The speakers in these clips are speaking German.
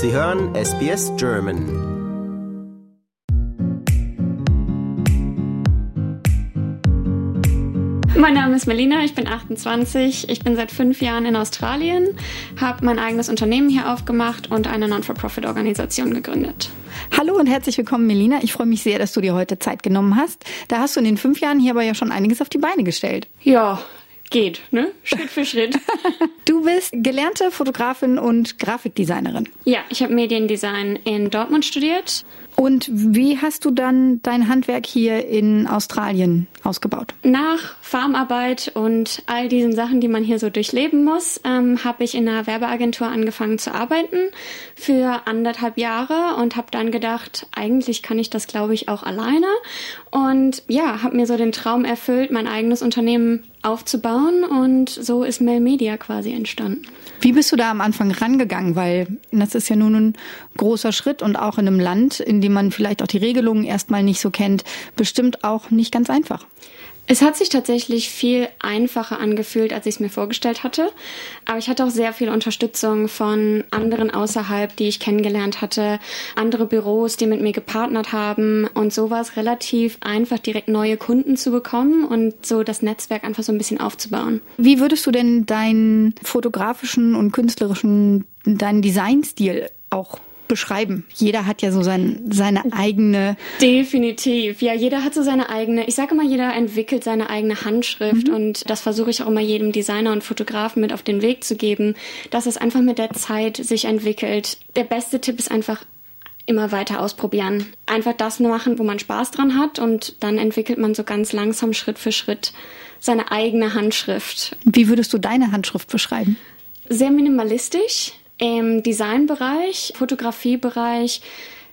Sie hören SBS German. Mein Name ist Melina, ich bin 28. Ich bin seit fünf Jahren in Australien, habe mein eigenes Unternehmen hier aufgemacht und eine Non-for-Profit-Organisation gegründet. Hallo und herzlich willkommen, Melina. Ich freue mich sehr, dass du dir heute Zeit genommen hast. Da hast du in den fünf Jahren hier aber ja schon einiges auf die Beine gestellt. Ja, geht, ne? Schritt für Schritt. du bist gelernte Fotografin und Grafikdesignerin. Ja, ich habe Mediendesign in Dortmund studiert. Und wie hast du dann dein Handwerk hier in Australien ausgebaut? Nach Farmarbeit und all diesen Sachen, die man hier so durchleben muss, ähm, habe ich in einer Werbeagentur angefangen zu arbeiten für anderthalb Jahre und habe dann gedacht, eigentlich kann ich das, glaube ich, auch alleine. Und ja, habe mir so den Traum erfüllt, mein eigenes Unternehmen aufzubauen und so ist Mail Media quasi entstanden. Wie bist du da am Anfang rangegangen? Weil das ist ja nun ein großer Schritt und auch in einem Land, in dem man vielleicht auch die Regelungen erstmal nicht so kennt, bestimmt auch nicht ganz einfach. Es hat sich tatsächlich viel einfacher angefühlt, als ich es mir vorgestellt hatte. Aber ich hatte auch sehr viel Unterstützung von anderen außerhalb, die ich kennengelernt hatte, andere Büros, die mit mir gepartnert haben. Und so war es relativ einfach, direkt neue Kunden zu bekommen und so das Netzwerk einfach so ein bisschen aufzubauen. Wie würdest du denn deinen fotografischen und künstlerischen, deinen Designstil auch beschreiben. Jeder hat ja so sein, seine eigene. Definitiv. Ja, jeder hat so seine eigene, ich sage immer, jeder entwickelt seine eigene Handschrift mhm. und das versuche ich auch immer jedem Designer und Fotografen mit auf den Weg zu geben, dass es einfach mit der Zeit sich entwickelt. Der beste Tipp ist einfach immer weiter ausprobieren. Einfach das machen, wo man Spaß dran hat und dann entwickelt man so ganz langsam Schritt für Schritt seine eigene Handschrift. Wie würdest du deine Handschrift beschreiben? Sehr minimalistisch, im Designbereich, Fotografiebereich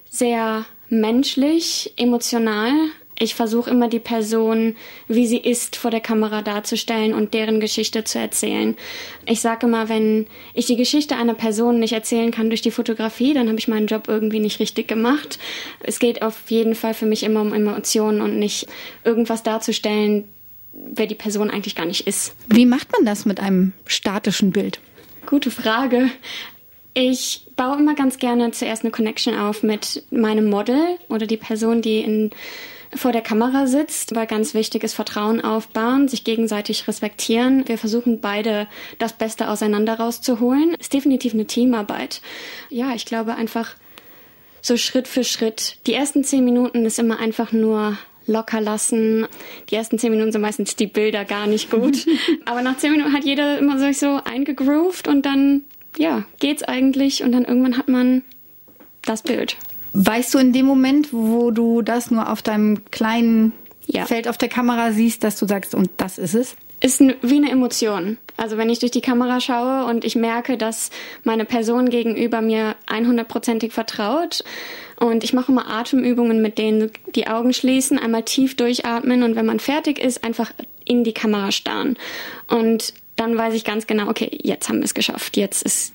sehr menschlich, emotional. Ich versuche immer die Person, wie sie ist, vor der Kamera darzustellen und deren Geschichte zu erzählen. Ich sage immer, wenn ich die Geschichte einer Person nicht erzählen kann durch die Fotografie, dann habe ich meinen Job irgendwie nicht richtig gemacht. Es geht auf jeden Fall für mich immer um Emotionen und nicht irgendwas darzustellen, wer die Person eigentlich gar nicht ist. Wie macht man das mit einem statischen Bild? Gute Frage. Ich baue immer ganz gerne zuerst eine Connection auf mit meinem Model oder die Person, die in, vor der Kamera sitzt, weil ganz wichtig ist Vertrauen aufbauen, sich gegenseitig respektieren. Wir versuchen beide das Beste auseinander rauszuholen. Ist definitiv eine Teamarbeit. Ja, ich glaube einfach so Schritt für Schritt. Die ersten zehn Minuten ist immer einfach nur locker lassen. Die ersten zehn Minuten sind meistens die Bilder gar nicht gut. Aber nach zehn Minuten hat jeder immer sich so eingegroovt und dann ja, geht's eigentlich? Und dann irgendwann hat man das Bild. Weißt du in dem Moment, wo du das nur auf deinem kleinen ja. Feld auf der Kamera siehst, dass du sagst, und das ist es? Ist wie eine Emotion. Also wenn ich durch die Kamera schaue und ich merke, dass meine Person gegenüber mir 100%ig vertraut und ich mache immer Atemübungen, mit denen die Augen schließen, einmal tief durchatmen und wenn man fertig ist, einfach in die Kamera starren. Und dann weiß ich ganz genau, okay, jetzt haben wir es geschafft, jetzt ist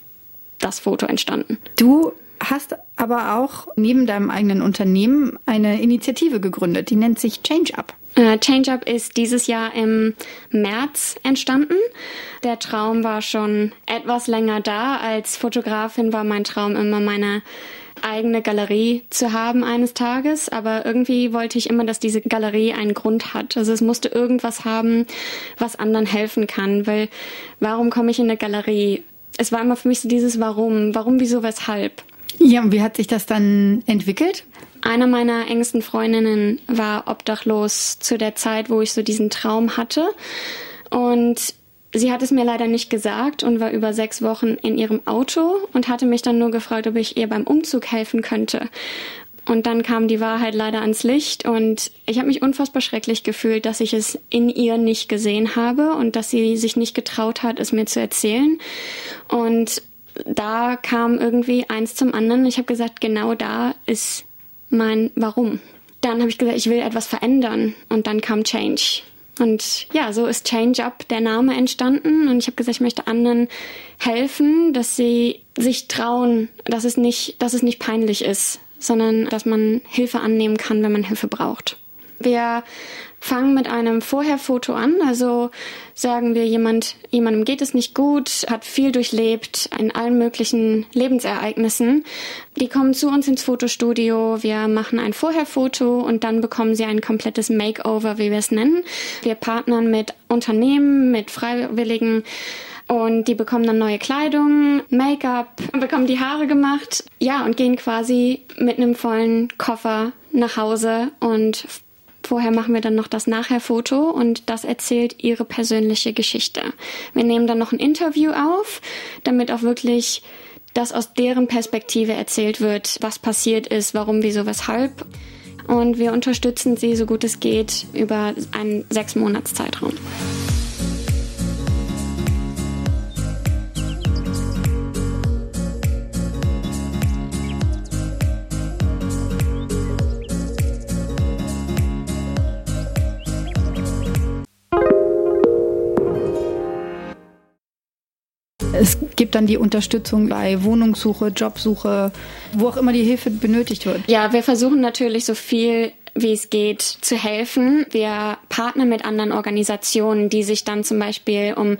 das Foto entstanden. Du hast aber auch neben deinem eigenen Unternehmen eine Initiative gegründet, die nennt sich Change Up. Äh, Change Up ist dieses Jahr im März entstanden. Der Traum war schon etwas länger da. Als Fotografin war mein Traum immer meine eigene Galerie zu haben eines Tages, aber irgendwie wollte ich immer, dass diese Galerie einen Grund hat. Also es musste irgendwas haben, was anderen helfen kann, weil warum komme ich in eine Galerie? Es war immer für mich so dieses Warum, warum, wieso, weshalb. Ja, und wie hat sich das dann entwickelt? Einer meiner engsten Freundinnen war obdachlos zu der Zeit, wo ich so diesen Traum hatte. Und Sie hat es mir leider nicht gesagt und war über sechs Wochen in ihrem Auto und hatte mich dann nur gefragt, ob ich ihr beim Umzug helfen könnte. Und dann kam die Wahrheit leider ans Licht und ich habe mich unfassbar schrecklich gefühlt, dass ich es in ihr nicht gesehen habe und dass sie sich nicht getraut hat, es mir zu erzählen. Und da kam irgendwie eins zum anderen. Ich habe gesagt, genau da ist mein Warum. Dann habe ich gesagt, ich will etwas verändern und dann kam Change. Und ja, so ist Change Up der Name entstanden. Und ich habe gesagt, ich möchte anderen helfen, dass sie sich trauen, dass es nicht, dass es nicht peinlich ist, sondern dass man Hilfe annehmen kann, wenn man Hilfe braucht. Wir fangen mit einem Vorherfoto an. Also sagen wir, jemand, jemandem geht es nicht gut, hat viel durchlebt in allen möglichen Lebensereignissen. Die kommen zu uns ins Fotostudio. Wir machen ein Vorherfoto und dann bekommen sie ein komplettes Makeover, wie wir es nennen. Wir partnern mit Unternehmen, mit Freiwilligen. Und die bekommen dann neue Kleidung, Make-up, bekommen die Haare gemacht. Ja, und gehen quasi mit einem vollen Koffer nach Hause und Vorher machen wir dann noch das Nachher-Foto und das erzählt ihre persönliche Geschichte. Wir nehmen dann noch ein Interview auf, damit auch wirklich das aus deren Perspektive erzählt wird, was passiert ist, warum, wieso, weshalb. Und wir unterstützen sie so gut es geht über einen sechs Monats Zeitraum. Gibt dann die Unterstützung bei Wohnungssuche, Jobsuche, wo auch immer die Hilfe benötigt wird. Ja, wir versuchen natürlich so viel wie es geht, zu helfen. Wir partnern mit anderen Organisationen, die sich dann zum Beispiel um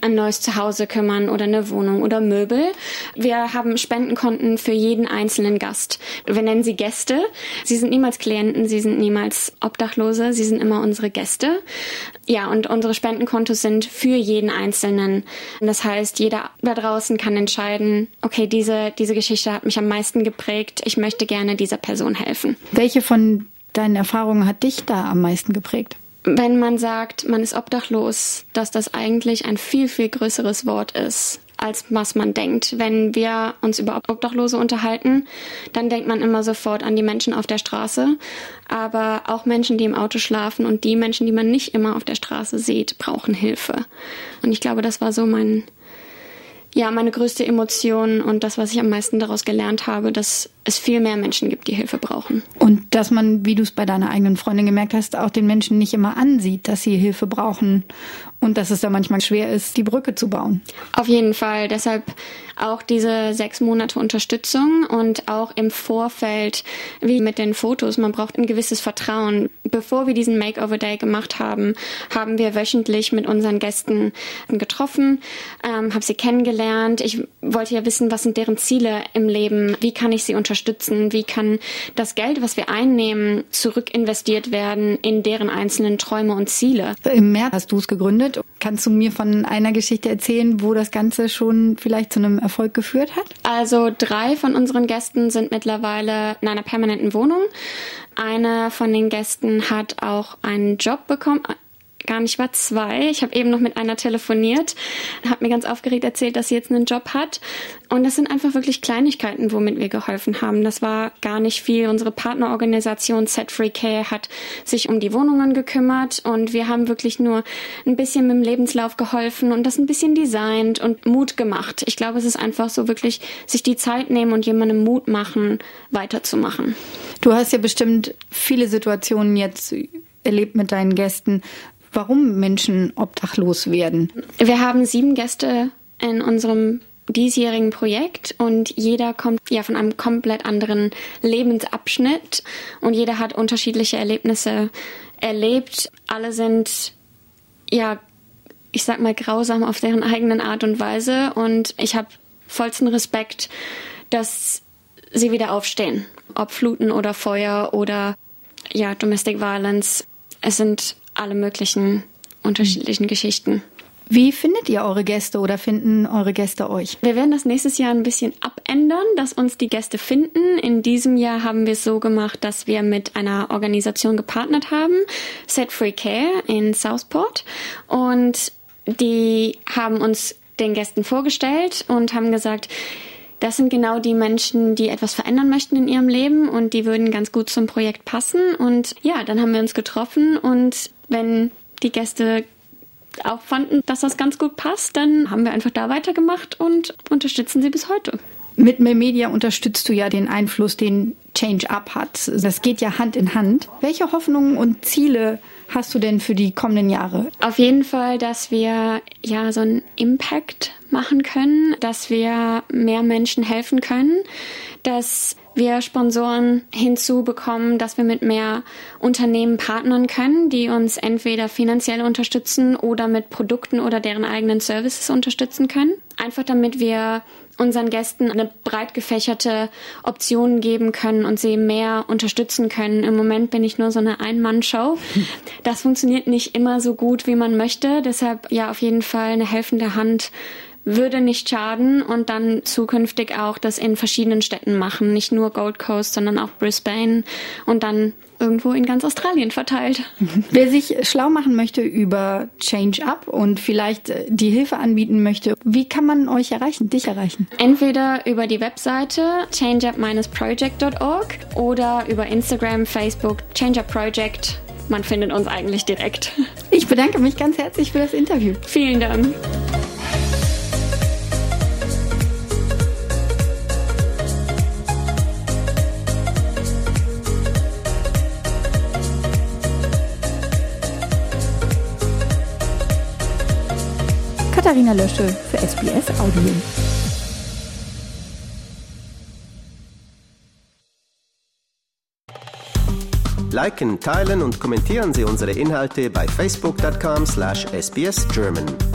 ein neues Zuhause kümmern oder eine Wohnung oder Möbel. Wir haben Spendenkonten für jeden einzelnen Gast. Wir nennen sie Gäste. Sie sind niemals Klienten, sie sind niemals Obdachlose, sie sind immer unsere Gäste. Ja, und unsere Spendenkontos sind für jeden Einzelnen. Das heißt, jeder da draußen kann entscheiden, okay, diese, diese Geschichte hat mich am meisten geprägt, ich möchte gerne dieser Person helfen. Welche von deinen Erfahrungen hat dich da am meisten geprägt? Wenn man sagt, man ist obdachlos, dass das eigentlich ein viel, viel größeres Wort ist, als was man denkt. Wenn wir uns über Obdachlose unterhalten, dann denkt man immer sofort an die Menschen auf der Straße. Aber auch Menschen, die im Auto schlafen und die Menschen, die man nicht immer auf der Straße sieht, brauchen Hilfe. Und ich glaube, das war so mein, ja, meine größte Emotion und das, was ich am meisten daraus gelernt habe, dass es viel mehr Menschen gibt, die Hilfe brauchen. Und dass man, wie du es bei deiner eigenen Freundin gemerkt hast, auch den Menschen nicht immer ansieht, dass sie Hilfe brauchen und dass es da manchmal schwer ist, die Brücke zu bauen. Auf jeden Fall. Deshalb auch diese sechs Monate Unterstützung und auch im Vorfeld, wie mit den Fotos. Man braucht ein gewisses Vertrauen. Bevor wir diesen Makeover Day gemacht haben, haben wir wöchentlich mit unseren Gästen getroffen, ähm, habe sie kennengelernt. Ich wollte ja wissen, was sind deren Ziele im Leben? Wie kann ich sie unterstützen? Unterstützen? Wie kann das Geld, was wir einnehmen, zurückinvestiert werden in deren einzelnen Träume und Ziele? Im März hast du es gegründet. Kannst du mir von einer Geschichte erzählen, wo das Ganze schon vielleicht zu einem Erfolg geführt hat? Also drei von unseren Gästen sind mittlerweile in einer permanenten Wohnung. Eine von den Gästen hat auch einen Job bekommen, gar nicht war zwei. Ich habe eben noch mit einer telefoniert, hat mir ganz aufgeregt erzählt, dass sie jetzt einen Job hat. Und das sind einfach wirklich Kleinigkeiten, womit wir geholfen haben. Das war gar nicht viel. Unsere Partnerorganisation Set Free Care hat sich um die Wohnungen gekümmert und wir haben wirklich nur ein bisschen mit dem Lebenslauf geholfen und das ein bisschen designt und Mut gemacht. Ich glaube, es ist einfach so wirklich sich die Zeit nehmen und jemandem Mut machen, weiterzumachen. Du hast ja bestimmt viele Situationen jetzt erlebt mit deinen Gästen, warum Menschen obdachlos werden. Wir haben sieben Gäste in unserem diesjährigen Projekt und jeder kommt ja von einem komplett anderen Lebensabschnitt und jeder hat unterschiedliche Erlebnisse erlebt. Alle sind ja, ich sag mal, grausam auf deren eigenen Art und Weise und ich habe vollsten Respekt, dass sie wieder aufstehen. Ob Fluten oder Feuer oder ja, Domestic Violence. Es sind alle möglichen unterschiedlichen Geschichten. Wie findet ihr eure Gäste oder finden eure Gäste euch? Wir werden das nächstes Jahr ein bisschen abändern, dass uns die Gäste finden. In diesem Jahr haben wir es so gemacht, dass wir mit einer Organisation gepartnert haben, Set Free Care in Southport. Und die haben uns den Gästen vorgestellt und haben gesagt, das sind genau die Menschen, die etwas verändern möchten in ihrem Leben und die würden ganz gut zum Projekt passen. Und ja, dann haben wir uns getroffen und wenn die Gäste auch fanden, dass das ganz gut passt, dann haben wir einfach da weitergemacht und unterstützen sie bis heute. Mit Media unterstützt du ja den Einfluss, den Change Up hat. Das geht ja Hand in Hand. Welche Hoffnungen und Ziele hast du denn für die kommenden Jahre? Auf jeden Fall, dass wir ja so einen Impact machen können, dass wir mehr Menschen helfen können, dass wir Sponsoren hinzubekommen, dass wir mit mehr Unternehmen partnern können, die uns entweder finanziell unterstützen oder mit Produkten oder deren eigenen Services unterstützen können. Einfach damit wir unseren Gästen eine breit gefächerte Option geben können und sie mehr unterstützen können. Im Moment bin ich nur so eine Ein-Mann-Show. Das funktioniert nicht immer so gut, wie man möchte. Deshalb ja auf jeden Fall eine helfende Hand würde nicht schaden und dann zukünftig auch das in verschiedenen Städten machen, nicht nur Gold Coast, sondern auch Brisbane und dann irgendwo in ganz Australien verteilt. Wer sich schlau machen möchte über Change Up und vielleicht äh, die Hilfe anbieten möchte, wie kann man euch erreichen, dich erreichen? Entweder über die Webseite changeup-project.org oder über Instagram, Facebook, Change Project. Man findet uns eigentlich direkt. Ich bedanke mich ganz herzlich für das Interview. Vielen Dank. Katharina Lösche für SBS Audio. Liken, teilen und kommentieren Sie unsere Inhalte bei facebook.com/sbsgerman.